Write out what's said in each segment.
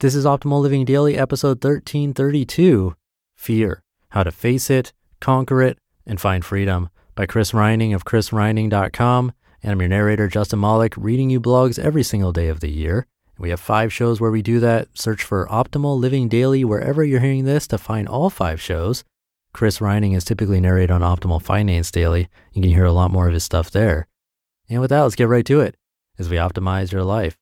This is Optimal Living Daily, episode 1332 Fear How to Face It, Conquer It, and Find Freedom by Chris Reining of chrisreining.com. And I'm your narrator, Justin Malik, reading you blogs every single day of the year. We have five shows where we do that. Search for Optimal Living Daily wherever you're hearing this to find all five shows. Chris Reining is typically narrated on Optimal Finance Daily. You can hear a lot more of his stuff there. And with that, let's get right to it as we optimize your life.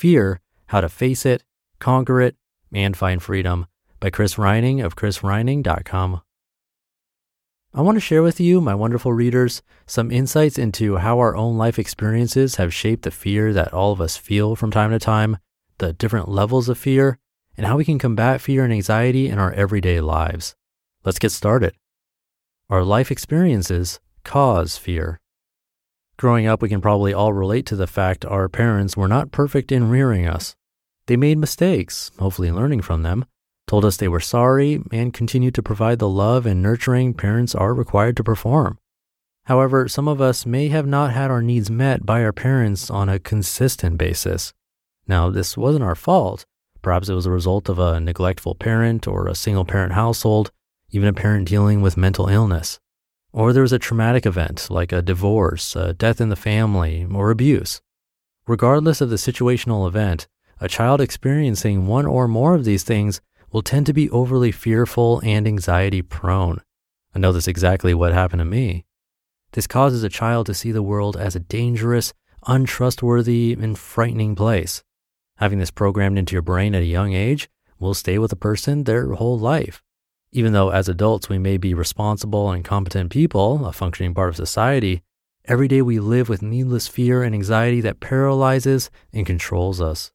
Fear How to Face It, Conquer It, and Find Freedom by Chris Reining of chrisreining.com. I want to share with you, my wonderful readers, some insights into how our own life experiences have shaped the fear that all of us feel from time to time, the different levels of fear, and how we can combat fear and anxiety in our everyday lives. Let's get started. Our life experiences cause fear. Growing up, we can probably all relate to the fact our parents were not perfect in rearing us. They made mistakes, hopefully learning from them, told us they were sorry, and continued to provide the love and nurturing parents are required to perform. However, some of us may have not had our needs met by our parents on a consistent basis. Now, this wasn't our fault. Perhaps it was a result of a neglectful parent or a single parent household, even a parent dealing with mental illness. Or there was a traumatic event like a divorce, a death in the family, or abuse. Regardless of the situational event, a child experiencing one or more of these things will tend to be overly fearful and anxiety prone. I know that's exactly what happened to me. This causes a child to see the world as a dangerous, untrustworthy, and frightening place. Having this programmed into your brain at a young age will stay with a person their whole life. Even though as adults we may be responsible and competent people, a functioning part of society, every day we live with needless fear and anxiety that paralyzes and controls us.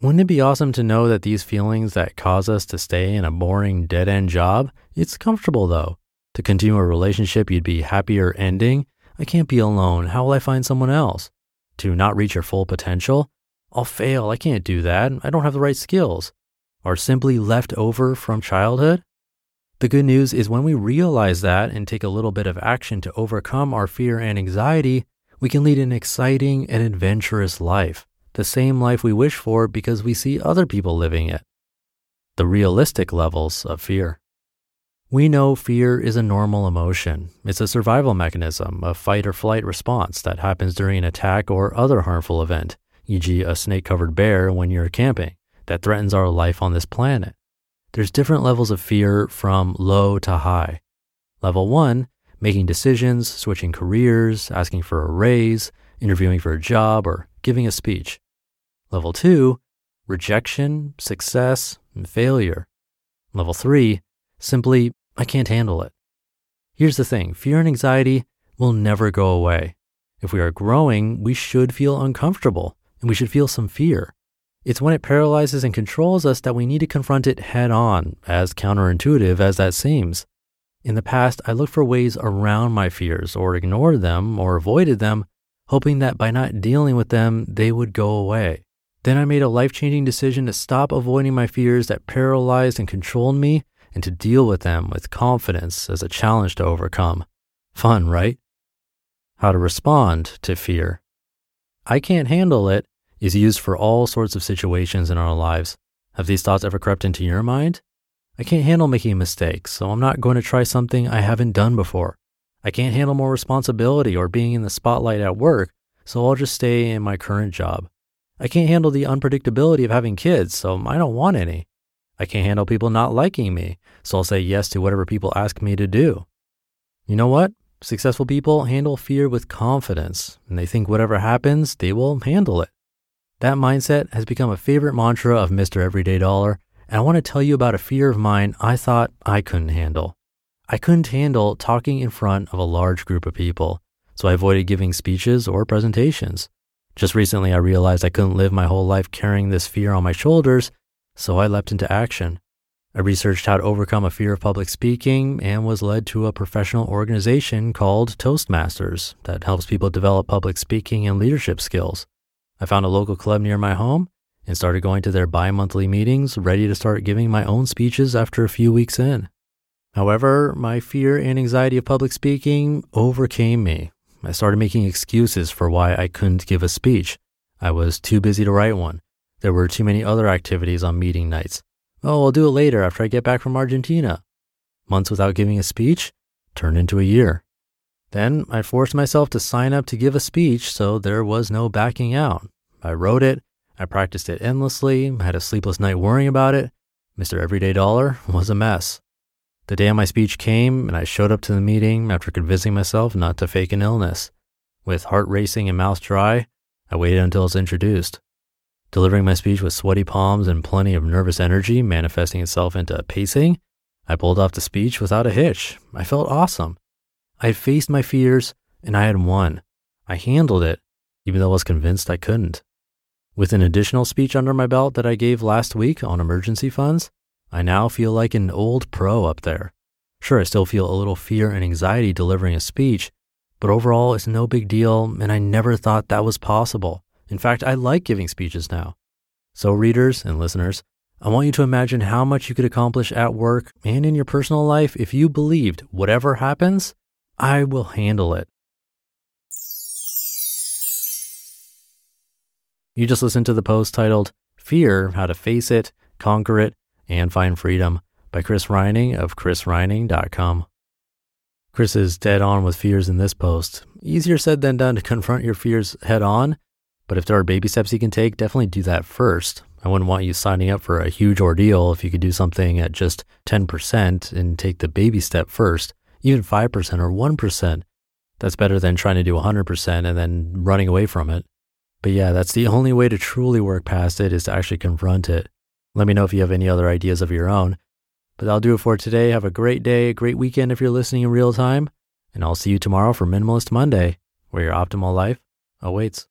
Wouldn't it be awesome to know that these feelings that cause us to stay in a boring dead end job, it's comfortable though. To continue a relationship you'd be happier ending, I can't be alone. How will I find someone else? To not reach your full potential, I'll fail. I can't do that. I don't have the right skills. Or simply left over from childhood? The good news is when we realize that and take a little bit of action to overcome our fear and anxiety, we can lead an exciting and adventurous life, the same life we wish for because we see other people living it. The realistic levels of fear. We know fear is a normal emotion. It's a survival mechanism, a fight or flight response that happens during an attack or other harmful event, e.g., a snake covered bear when you're camping, that threatens our life on this planet there's different levels of fear from low to high. Level one, making decisions, switching careers, asking for a raise, interviewing for a job, or giving a speech. Level two, rejection, success, and failure. Level three, simply, I can't handle it. Here's the thing fear and anxiety will never go away. If we are growing, we should feel uncomfortable and we should feel some fear. It's when it paralyzes and controls us that we need to confront it head on, as counterintuitive as that seems. In the past, I looked for ways around my fears or ignored them or avoided them, hoping that by not dealing with them, they would go away. Then I made a life changing decision to stop avoiding my fears that paralyzed and controlled me and to deal with them with confidence as a challenge to overcome. Fun, right? How to respond to fear. I can't handle it is used for all sorts of situations in our lives. Have these thoughts ever crept into your mind? I can't handle making mistakes, so I'm not going to try something I haven't done before. I can't handle more responsibility or being in the spotlight at work, so I'll just stay in my current job. I can't handle the unpredictability of having kids, so I don't want any. I can't handle people not liking me, so I'll say yes to whatever people ask me to do. You know what? Successful people handle fear with confidence, and they think whatever happens, they will handle it. That mindset has become a favorite mantra of Mr. Everyday Dollar, and I want to tell you about a fear of mine I thought I couldn't handle. I couldn't handle talking in front of a large group of people, so I avoided giving speeches or presentations. Just recently, I realized I couldn't live my whole life carrying this fear on my shoulders, so I leapt into action. I researched how to overcome a fear of public speaking and was led to a professional organization called Toastmasters that helps people develop public speaking and leadership skills. I found a local club near my home and started going to their bi monthly meetings, ready to start giving my own speeches after a few weeks in. However, my fear and anxiety of public speaking overcame me I started making excuses for why I couldn't give a speech. I was too busy to write one. There were too many other activities on meeting nights. Oh, I'll do it later after I get back from Argentina. Months without giving a speech turned into a year. Then I forced myself to sign up to give a speech, so there was no backing out. I wrote it, I practiced it endlessly, had a sleepless night worrying about it. Mr. Everyday Dollar was a mess. The day my speech came, and I showed up to the meeting after convincing myself not to fake an illness. With heart racing and mouth dry, I waited until I was introduced. Delivering my speech with sweaty palms and plenty of nervous energy manifesting itself into pacing, I pulled off the speech without a hitch. I felt awesome. I faced my fears and I had won. I handled it, even though I was convinced I couldn't. With an additional speech under my belt that I gave last week on emergency funds, I now feel like an old pro up there. Sure, I still feel a little fear and anxiety delivering a speech, but overall, it's no big deal, and I never thought that was possible. In fact, I like giving speeches now. So, readers and listeners, I want you to imagine how much you could accomplish at work and in your personal life if you believed whatever happens, I will handle it. You just listened to the post titled Fear How to Face It, Conquer It, and Find Freedom by Chris Reining of chrisreining.com. Chris is dead on with fears in this post. Easier said than done to confront your fears head on, but if there are baby steps you can take, definitely do that first. I wouldn't want you signing up for a huge ordeal if you could do something at just 10% and take the baby step first, even 5% or 1%. That's better than trying to do 100% and then running away from it. But yeah, that's the only way to truly work past it is to actually confront it. Let me know if you have any other ideas of your own. But that'll do it for today. Have a great day, a great weekend if you're listening in real time. And I'll see you tomorrow for Minimalist Monday, where your optimal life awaits.